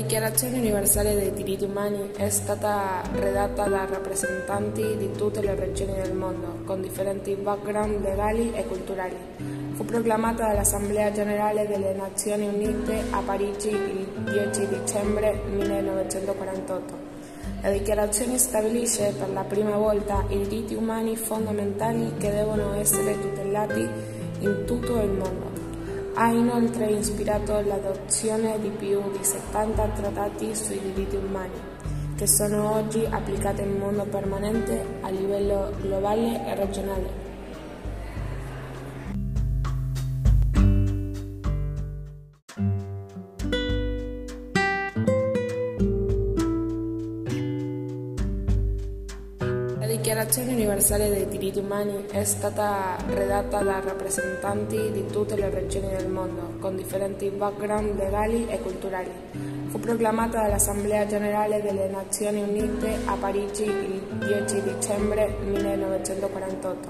Dichiarazione universale dei diritti umani è stata redatta da rappresentanti di tutte le regioni del mondo, con differenti background legali e culturali. Fu proclamata dall'Assemblea Generale delle Nazioni Unite a Parigi il 10 dicembre 1948. La dichiarazione stabilisce per la prima volta i diritti umani fondamentali che devono essere tutelati in tutto il mondo. Ha inoltre ispirato l'adozione di più di 70 trattati sui diritti umani, che sono oggi applicati in modo permanente a livello globale e regionale. Dichiarazione universale dei diritti umani è stata redatta da rappresentanti di tutte le regioni del mondo, con differenti background legali e culturali. Fu proclamata dall'Assemblea Generale delle Nazioni Unite a Parigi il 10 dicembre 1948.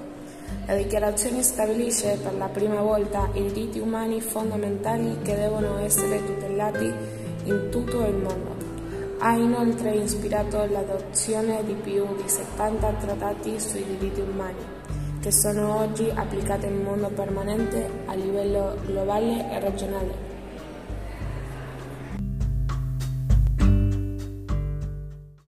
La dichiarazione stabilisce per la prima volta i diritti umani fondamentali che devono essere tutelati in tutto il mondo. Ha inoltre ispirato l'adozione di più di 70 trattati sui diritti umani, che sono oggi applicati in modo permanente a livello globale e regionale.